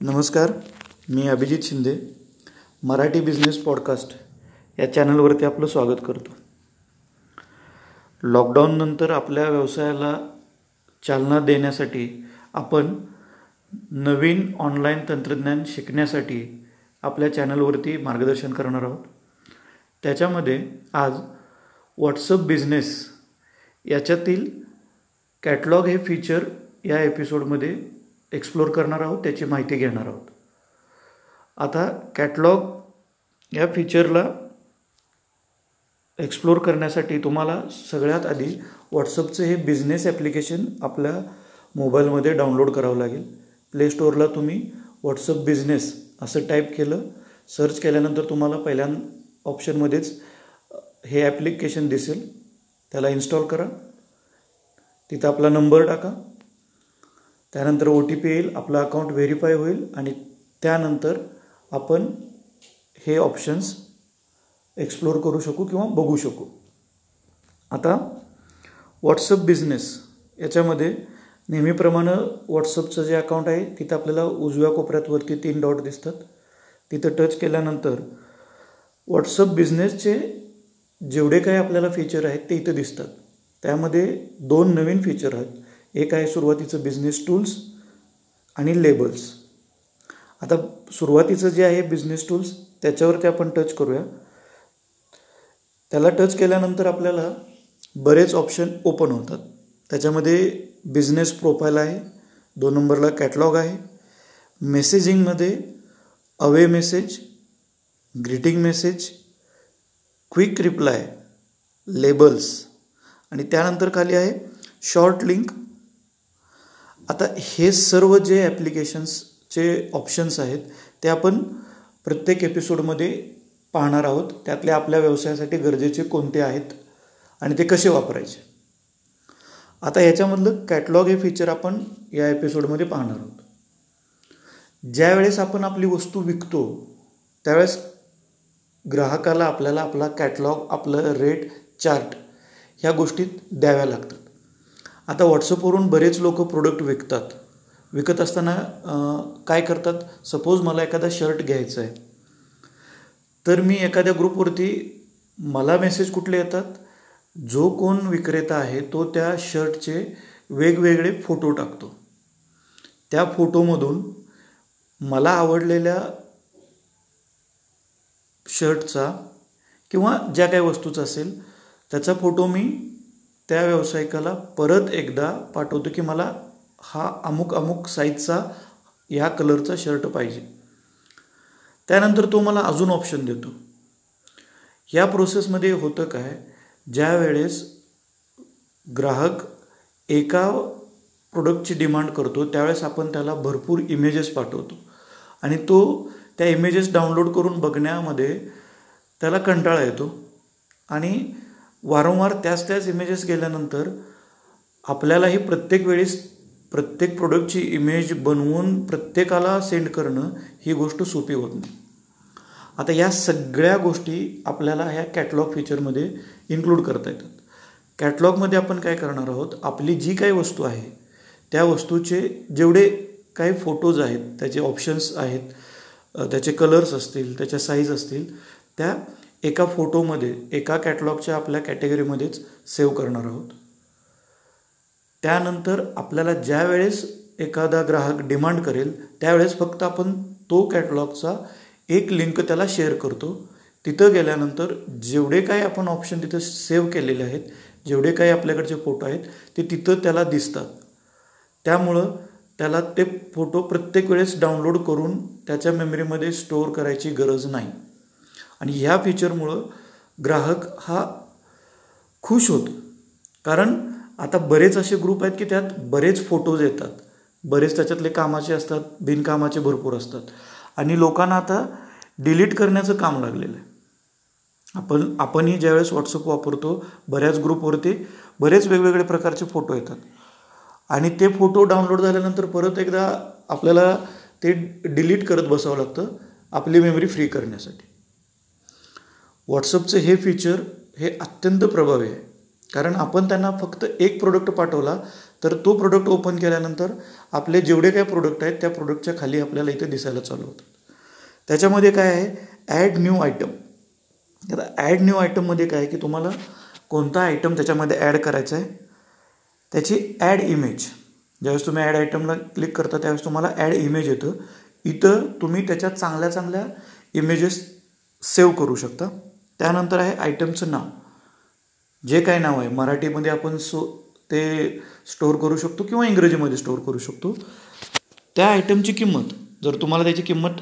नमस्कार मी Abhijit Shinde Marathi business podcast या चॅनलवरती आपलं स्वागत करतो. लॉकडाऊननंतर आपल्या व्यवसायाला चालना देण्यासाठी आपण नवीन ऑनलाईन तंत्रज्ञान शिकण्यासाठी आपल्या चॅनलवरती मार्गदर्शन करणार आहोत. त्याच्यामध्ये आज व्हॉट्सअप बिझनेस याच्यातील कॅटलॉग हे फीचर या एपिसोडमध्ये एक्सप्लोर करणार आहोत त्याची माहिती घेणार आहोत. आता कॅटलॉग या फीचरला एक्सप्लोर करण्यासाठी तुम्हाला सगळ्यात आधी व्हॉट्सअपचं हे बिझनेस ॲप्लिकेशन आपल्या मोबाईलमध्ये डाउनलोड करावं लागेल. प्ले स्टोअरला तुम्ही व्हॉट्सअप बिझनेस असं टाईप केलं सर्च केल्यानंतर तुम्हाला पहिल्या ऑप्शनमध्येच हे ॲप्लिकेशन दिसेल. त्याला इन्स्टॉल करा. तिथं आपला नंबर टाका. त्यानंतर ओ टी पी येईल आपलं अकाउंट व्हेरीफाय होईल आणि त्यानंतर आपण हे ऑप्शन्स एक्सप्लोर करू शकू किंवा बघू शकू. आता व्हॉट्सअप बिझनेस याच्यामध्ये नेहमीप्रमाणे व्हॉट्सअपचं जे अकाउंट आहे तिथं आपल्याला उजव्या कोपऱ्यात वरती तीन डॉट दिसतात. तिथं टच केल्यानंतर व्हॉट्सअप बिझनेसचे जेवढे काही आपल्याला फीचर आहेत ते इथं दिसतात. त्यामध्ये दोन नवीन फीचर आहेत. एक आहे सुरुवातीचं बिझनेस टूल्स आणि लेबल्स आता सुरुवातीचं जे आहे बिझनेस टूल्स त्याच्यावरती आपण टच करूया. त्याला टच केल्यानंतर आपल्याला बरेच ऑप्शन ओपन होतात. त्याच्यामध्ये बिझनेस प्रोफाईल आहे दोन नंबरला कॅटलॉग आहे मेसेजिंगमध्ये away message greeting message quick reply labels आणि त्यानंतर खाली आहे शॉर्ट लिंक आता हे सर्व जे ॲप्लिकेशन्सचे ऑप्शन्स आहेत ते आपण प्रत्येक एपिसोडमध्ये पाहणार आहोत. त्यातले आपल्या व्यवसायासाठी गरजेचे कोणते आहेत आणि ते कसे वापरायचे. आता याच्यामधलं कॅटलॉग हे फीचर आपण या एपिसोडमध्ये पाहणार आहोत. ज्यावेळेस आपण आपली वस्तू विकतो त्यावेळेस ग्राहकाला आपल्याला आपला कॅटलॉग आपलं रेट चार्ट ह्या गोष्टीत द्याव्या लागतात. आता व्हॉट्सअपवरून बरेच लोक प्रोडक्ट विकतात. विकत असताना काय करतात? सपोज मला एखादा शर्ट घ्यायचा आहे. तर मी एखाद्या ग्रुपवरती मला मेसेज कुठले येतात? जो कोण विक्रेता आहे तो त्या शर्टचे वेगवेगळे फोटो टाकतो. त्या फोटोमधून मला आवडलेल्या शर्टचा किंवा ज्या काही वस्तूचा असेल त्याचा फोटो मी त्या व्यावसायिकाला परत एकदा पाठवतो की मला हा अमुक अमुक साईजचा ह्या कलरचा शर्ट पाहिजे. त्यानंतर तो मला अजून ऑप्शन देतो. या प्रोसेसमध्ये होतं काय? ज्या वेळेस ग्राहक एका प्रोडक्टची डिमांड करतो त्यावेळेस आपण त्याला भरपूर इमेजेस पाठवतो. आणि तो त्या इमेजेस डाउनलोड करून बघण्यामध्ये त्याला कंटाळा येतो. आणि वारंवार त्याच त्याच इमेजेस गेल्यानंतर आपल्यालाही प्रत्येक वेळेस प्रत्येक प्रोडक्टची इमेज बनवून प्रत्येकाला सेंड करणं ही गोष्ट सोपी होत नाही. आता या सगळ्या गोष्टी आपल्याला ह्या कॅटलॉग फीचरमध्ये इन्क्लूड करता येतात. कॅटलॉगमध्ये आपण काय करणार आहोत? आपली जी काही वस्तू आहे त्या वस्तूचे जेवढे काही फोटोज आहेत त्याचे ऑप्शन्स आहेत त्याचे कलर्स असतील त्याच्या साईज असतील त्या एका फोटोमध्ये एका कॅटलॉगच्या आपल्या कॅटेगरीमध्येच सेव्ह करणार आहोत. त्यानंतर आपल्याला ज्या वेळेस एखादा ग्राहक डिमांड करेल त्यावेळेस फक्त आपण तो कॅटलॉगचा एक लिंक त्याला शेअर करतो. तिथं गेल्यानंतर जेवढे काही आपण ऑप्शन तिथं सेव्ह केलेले आहेत जेवढे काही आपल्याकडचे फोटो आहेत ते तिथं त्याला दिसतात. त्यामुळं त्याला ते फोटो प्रत्येक वेळेस डाउनलोड करून त्याच्या मेमरीमध्ये स्टोअर करायची गरज नाही. आणि ह्या फीचरमुळं ग्राहक हा खुश होतो. कारण आता बरेच असे ग्रुप आहेत की त्यात बरेच फोटोज येतात. बरेच त्याच्यातले कामाचे असतात बिनकामाचे भरपूर असतात. आणि लोकांना आता डिलीट करण्याचं काम लागलेलं आहे. आपण आपणही ज्यावेळेस व्हॉट्सअप वापरतो बऱ्याच ग्रुपवरती बरेच वेगवेगळे प्रकारचे फोटो येतात. आणि ते फोटो डाउनलोड झाल्यानंतर परत एकदा आपल्याला ते डिलीट करत बसावं लागतं आपली मेमरी फ्री करण्यासाठी. व्हॉट्सअपचं हे फीचर हे अत्यंत प्रभावी आहे. कारण आपण त्यांना फक्त एक प्रोडक्ट पाठवला तर तो प्रोडक्ट ओपन केल्यानंतर आपले जेवढे काय प्रोडक्ट आहेत त्या प्रोडक्टच्या खाली आपल्याला इथे दिसायला चालू होतात. त्याच्यामध्ये काय आहे? ॲड न्यू आयटम आता ॲड न्यू आयटममध्ये काय आहे की तुम्हाला कोणता आयटम त्याच्यामध्ये ॲड करायचा आहे त्याची ॲड इमेज ज्यावेळेस तुम्ही ॲड आयटमला क्लिक करता त्यावेळेस तुम्हाला ॲड इमेज येतं. इथं तुम्ही त्याच्यात चांगल्या चांगल्या इमेजेस सेव्ह करू शकता. त्यानंतर आहे आयटमचं नाव. जे काय नाव आहे मराठीमध्ये आपण सो ते स्टोअर करू शकतो किंवा इंग्रजीमध्ये स्टोअर करू शकतो. त्या आयटमची किंमत जर तुम्हाला त्याची किंमत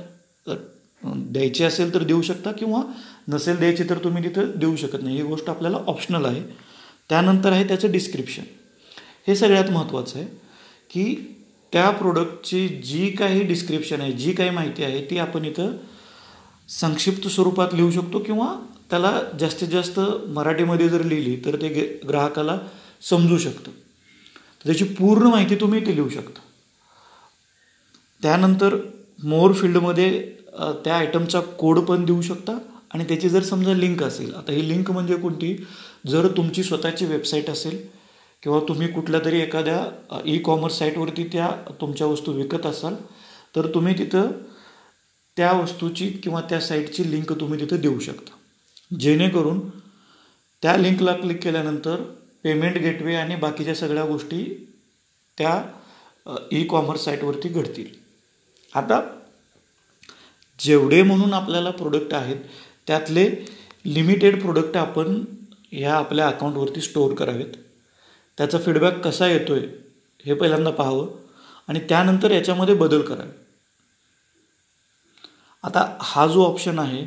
द्यायची असेल तर देऊ शकता किंवा नसेल द्यायची तर तुम्ही तिथं देऊ शकत नाही. ही गोष्ट आपल्याला ऑप्शनल आहे. त्यानंतर आहे त्याचं डिस्क्रिप्शन हे सगळ्यात महत्त्वाचं आहे की त्या प्रोडक्टची जी काही डिस्क्रिप्शन आहे जी काही माहिती आहे ती आपण इथं संक्षिप्त स्वरूपात लिहू शकतो किंवा त्याला जास्तीत जास्त मराठीमध्ये जर लिहिली तर ते गे ग्राहकाला समजू शकतं. त्याची पूर्ण माहिती तुम्ही इथे लिहू शकता. त्यानंतर मोर फील्डमध्ये त्या आयटमचा कोड पण देऊ शकता आणि त्याची जर समजा लिंक असेल आता ही लिंक म्हणजे कोणती? जर तुमची स्वतःची वेबसाईट असेल किंवा तुम्ही कुठल्या तरी एखाद्या ई कॉमर्स साईटवरती त्या तुमच्या वस्तू विकत असाल तर तुम्ही तिथं त्या वस्तूची किंवा त्या साईटची लिंक तुम्ही तिथं देऊ शकता. जेणेकरून त्या लिंकला क्लिक केल्यानंतर पेमेंट गेटवे आणि बाकीच्या सगळ्या गोष्टी त्या ई कॉमर्स साईटवरती घडतील. आता जेवढे म्हणून आपल्याला प्रोडक्ट आहेत त्यातले लिमिटेड प्रोडक्ट आपण ह्या आपल्या अकाउंटवरती स्टोअर करावेत. त्याचा फीडबॅक कसा येतो आहे हे पहिल्यांदा पाहावं आणि त्यानंतर याच्यामध्ये बदल करावे. आता हा जो ऑप्शन आहे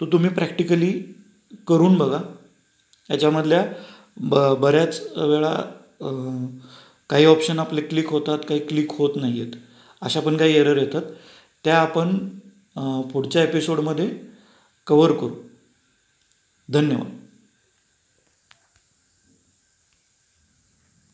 तो तुम्ही प्रॅक्टिकली करून बघा. याच्यामधल्या ब बऱ्याच वेळा काही ऑप्शन आपले क्लिक होतात काही क्लिक होत नाही आहेत अशा पण काही एरर येतात. त्या आपण पुढच्या एपिसोडमध्ये कवर करू. धन्यवाद.